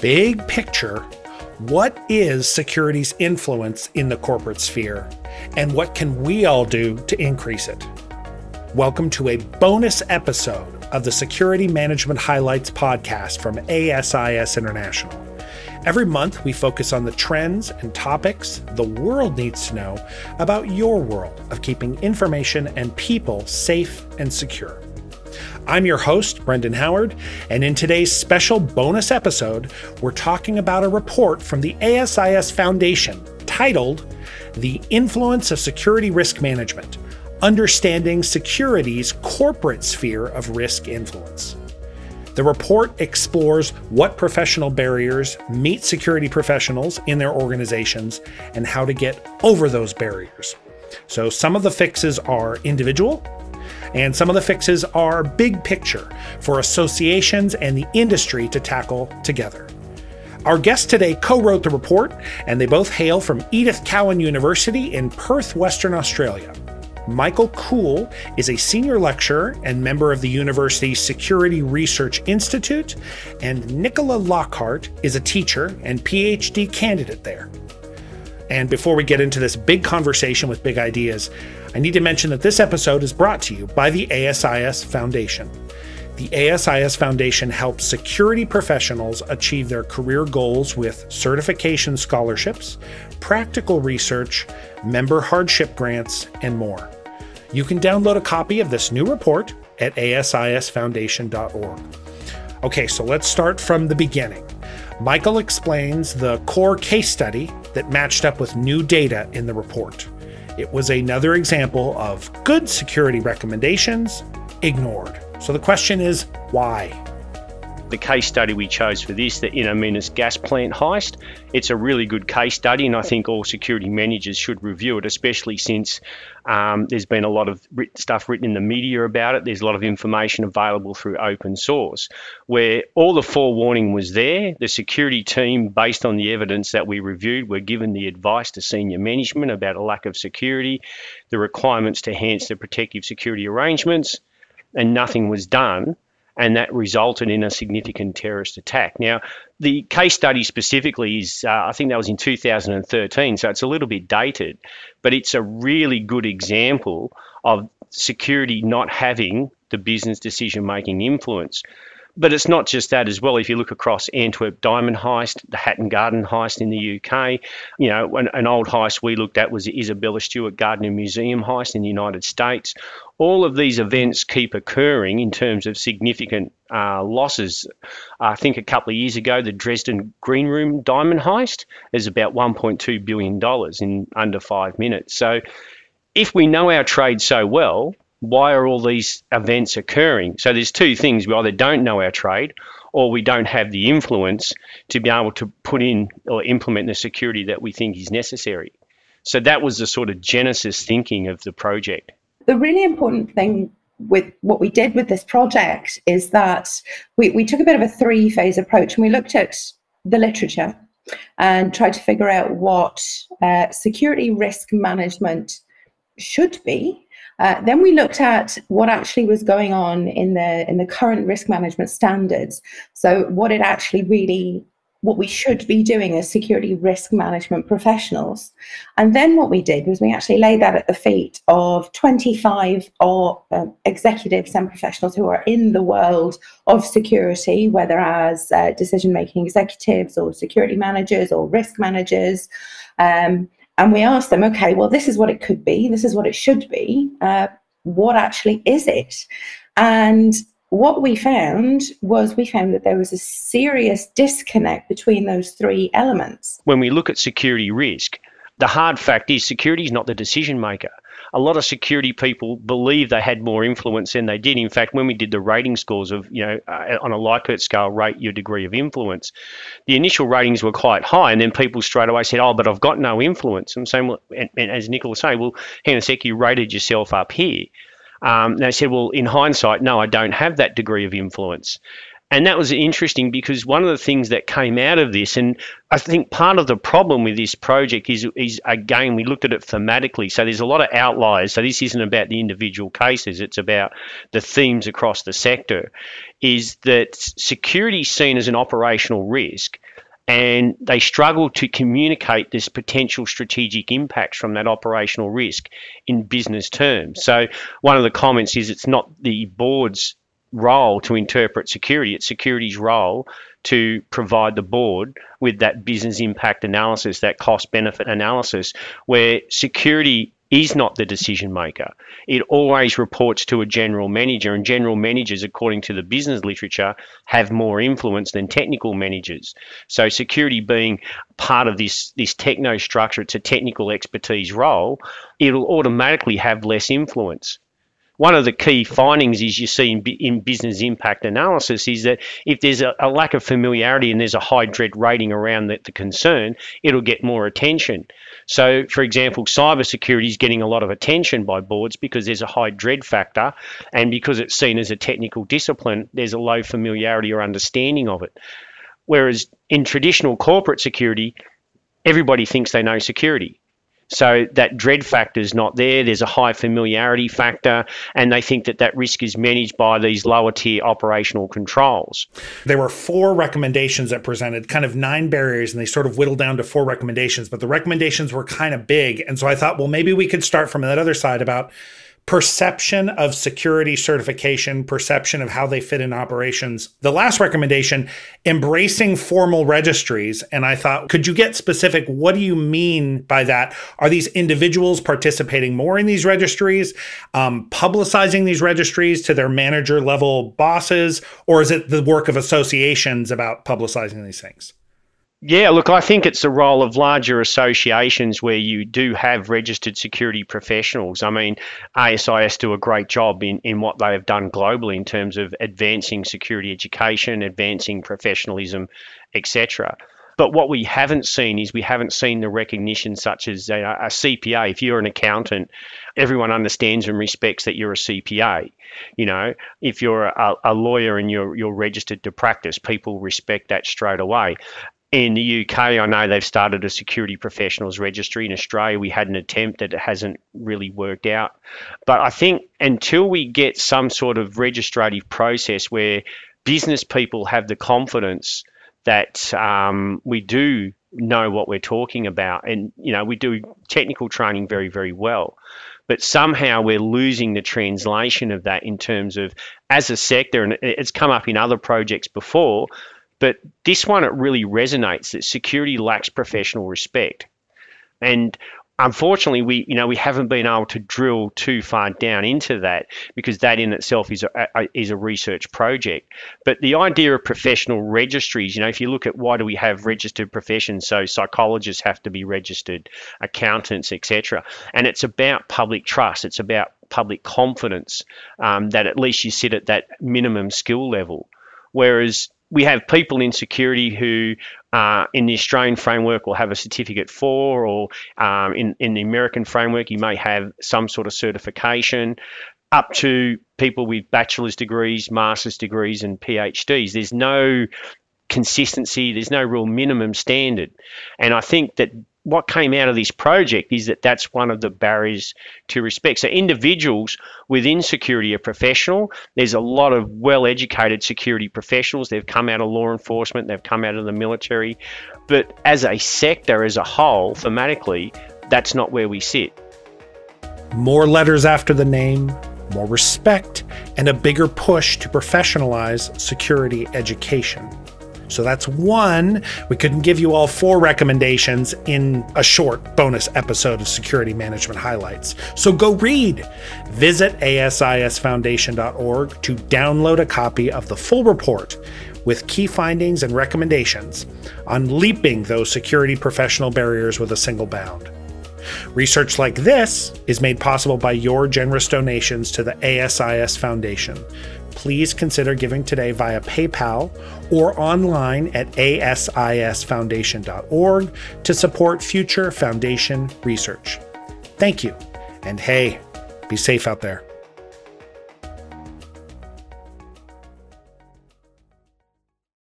Big picture, what is security's influence in the corporate sphere, and what can we all do to increase it? Welcome to a bonus episode of the Security Management Highlights podcast from ASIS International. Every month, we focus on the trends and topics the world needs to know about your world of keeping information and people safe and secure. I'm your host, Brendan Howard, and in today's special bonus episode, we're talking about a report from the ASIS Foundation titled The Influence of Security Risk Management Understanding Security's Corporate Sphere of Risk Influence. The report explores what professional barriers meet security professionals in their organizations and how to get over those barriers. So, some of the fixes are individual, and some of the fixes are big picture for associations and the industry to tackle together. Our guests today co wrote the report, and they both hail from Edith Cowan University in Perth, Western Australia. Michael Coole is a senior lecturer and member of the university's Security Research Institute, and Nicola Lockhart is a teacher and PhD candidate there. And before we get into this big conversation with big ideas, I need to mention that this episode is brought to you by the ASIS Foundation. The ASIS Foundation helps security professionals achieve their career goals with certification scholarships, practical research, member hardship grants, and more. You can download a copy of this new report at asisfoundation.org. Okay, so let's start from the beginning. Michael explains the core case study that matched up with new data in the report. It was another example of good security recommendations ignored. So the question is why? The case study we chose for this, the In Amenas gas plant heist, it's a really good case study, and I think all security managers should review it, especially since um, there's been a lot of stuff written in the media about it. There's a lot of information available through open source, where all the forewarning was there. The security team, based on the evidence that we reviewed, were given the advice to senior management about a lack of security, the requirements to enhance the protective security arrangements, and nothing was done and that resulted in a significant terrorist attack. Now, the case study specifically is, uh, I think that was in 2013, so it's a little bit dated, but it's a really good example of security not having the business decision making influence. But it's not just that as well. If you look across Antwerp Diamond Heist, the Hatton Garden Heist in the UK, you know, an, an old heist we looked at was the Isabella Stewart Gardner Museum Heist in the United States. All of these events keep occurring in terms of significant uh, losses. I think a couple of years ago, the Dresden Green Room Diamond Heist is about $1.2 billion in under five minutes. So if we know our trade so well, why are all these events occurring? So there's two things. We either don't know our trade or we don't have the influence to be able to put in or implement the security that we think is necessary. So that was the sort of genesis thinking of the project. The really important thing with what we did with this project is that we, we took a bit of a three phase approach and we looked at the literature and tried to figure out what uh, security risk management should be uh, then we looked at what actually was going on in the in the current risk management standards. So what it actually really what we should be doing as security risk management professionals. And then what we did was we actually laid that at the feet of 25 or, uh, executives and professionals who are in the world of security, whether as uh, decision making executives or security managers or risk managers. Um, and we asked them, okay, well, this is what it could be, this is what it should be. Uh, what actually is it? And what we found was we found that there was a serious disconnect between those three elements. When we look at security risk, the hard fact is security is not the decision maker a lot of security people believe they had more influence than they did. In fact, when we did the rating scores of, you know, uh, on a Likert scale, rate your degree of influence, the initial ratings were quite high, and then people straight away said, "Oh, but I've got no influence." Saying, well, and, and as Nicola was saying, well, hang on a sec, you rated yourself up here. Um, they said, well, in hindsight, no, I don't have that degree of influence. And that was interesting because one of the things that came out of this, and I think part of the problem with this project is, is again, we looked at it thematically. So there's a lot of outliers. So this isn't about the individual cases, it's about the themes across the sector. Is that security seen as an operational risk, and they struggle to communicate this potential strategic impacts from that operational risk in business terms. So one of the comments is it's not the board's role to interpret security, it's security's role to provide the board with that business impact analysis, that cost benefit analysis, where security is not the decision maker. It always reports to a general manager, and general managers, according to the business literature, have more influence than technical managers. So, security being part of this, this techno structure, it's a technical expertise role, it'll automatically have less influence one of the key findings is you see in, in business impact analysis is that if there's a, a, lack of familiarity and there's a high dread rating around the, the concern, it'll get more attention. So, for example, cybersecurity is getting a lot of attention by boards because there's a high dread factor, and because it's seen as a technical discipline, there's a low familiarity or understanding of it. Whereas in traditional corporate security, everybody thinks they know security. So that dread factor is not there. There's a high familiarity factor, and they think that that risk is managed by these lower tier operational controls. There were four recommendations that presented kind of nine barriers, and they sort of whittled down to four recommendations, but the recommendations were kind of big. And so I thought, well, maybe we could start from that other side about perception of security certification, perception of how they fit in operations. The last recommendation, embracing formal registries. And I thought, could you get specific? What do you mean by that? Are these individuals participating more in these registries, um, publicizing these registries to their manager level bosses, or is it the work of associations about publicizing these things? Yeah, look, I think it's the role of larger associations where you do have registered security professionals. I mean, ASIS do a great job in, in what they have done globally in terms of advancing security education, advancing professionalism, etc. But what we haven't seen is we haven't seen the recognition such as a, a CPA. If you're an accountant, everyone understands and respects that you're a CPA. You know, if you're a, a lawyer and you're you're registered to practice, people respect that straight away. In the UK, I know they've started a security professionals registry. In Australia, we had an attempt that hasn't really worked out. But I think until we get some sort of registrative process where business people have the confidence that um, we do know what we're talking about, and you know we do technical training very, very well but somehow we're losing the translation of that in terms of as a sector and it's come up in other projects before but this one, it really resonates that security lacks professional respect. And unfortunately, we you know we haven't been able to drill too far down into that because that in itself is a, is a research project. But the idea of professional registries, you know, if you look at why do we have registered professions, so psychologists have to be registered, accountants, etc., and it's about public trust. It's about public confidence um, that at least you sit at that minimum skill level. Whereas we have people in security who, uh, in the Australian framework, will have a certificate for, or um, in, in the American framework, you may have some sort of certification, up to people with bachelor's degrees, master's degrees, and PhDs. There's no consistency, there's no real minimum standard. And I think that what came out of this project is that that's one of the barriers to respect. So individuals within security are professional. There's a lot of well-educated security professionals. They've come out of law enforcement. They've come out of the military. But as a sector, as a whole, thematically, that's not where we sit. More letters after the name, more respect, and a bigger push to professionalize security education. So that's one. We couldn't give you all four recommendations in a short bonus episode of Security Management Highlights. So go read. Visit asisfoundation.org to download a copy of the full report with key findings and recommendations on leaping those security professional barriers with a single bound. Research like this is made possible by your generous donations to the ASIS Foundation please consider giving today via PayPal or online at asisfoundation.org to support future foundation research. Thank you. And hey, be safe out there.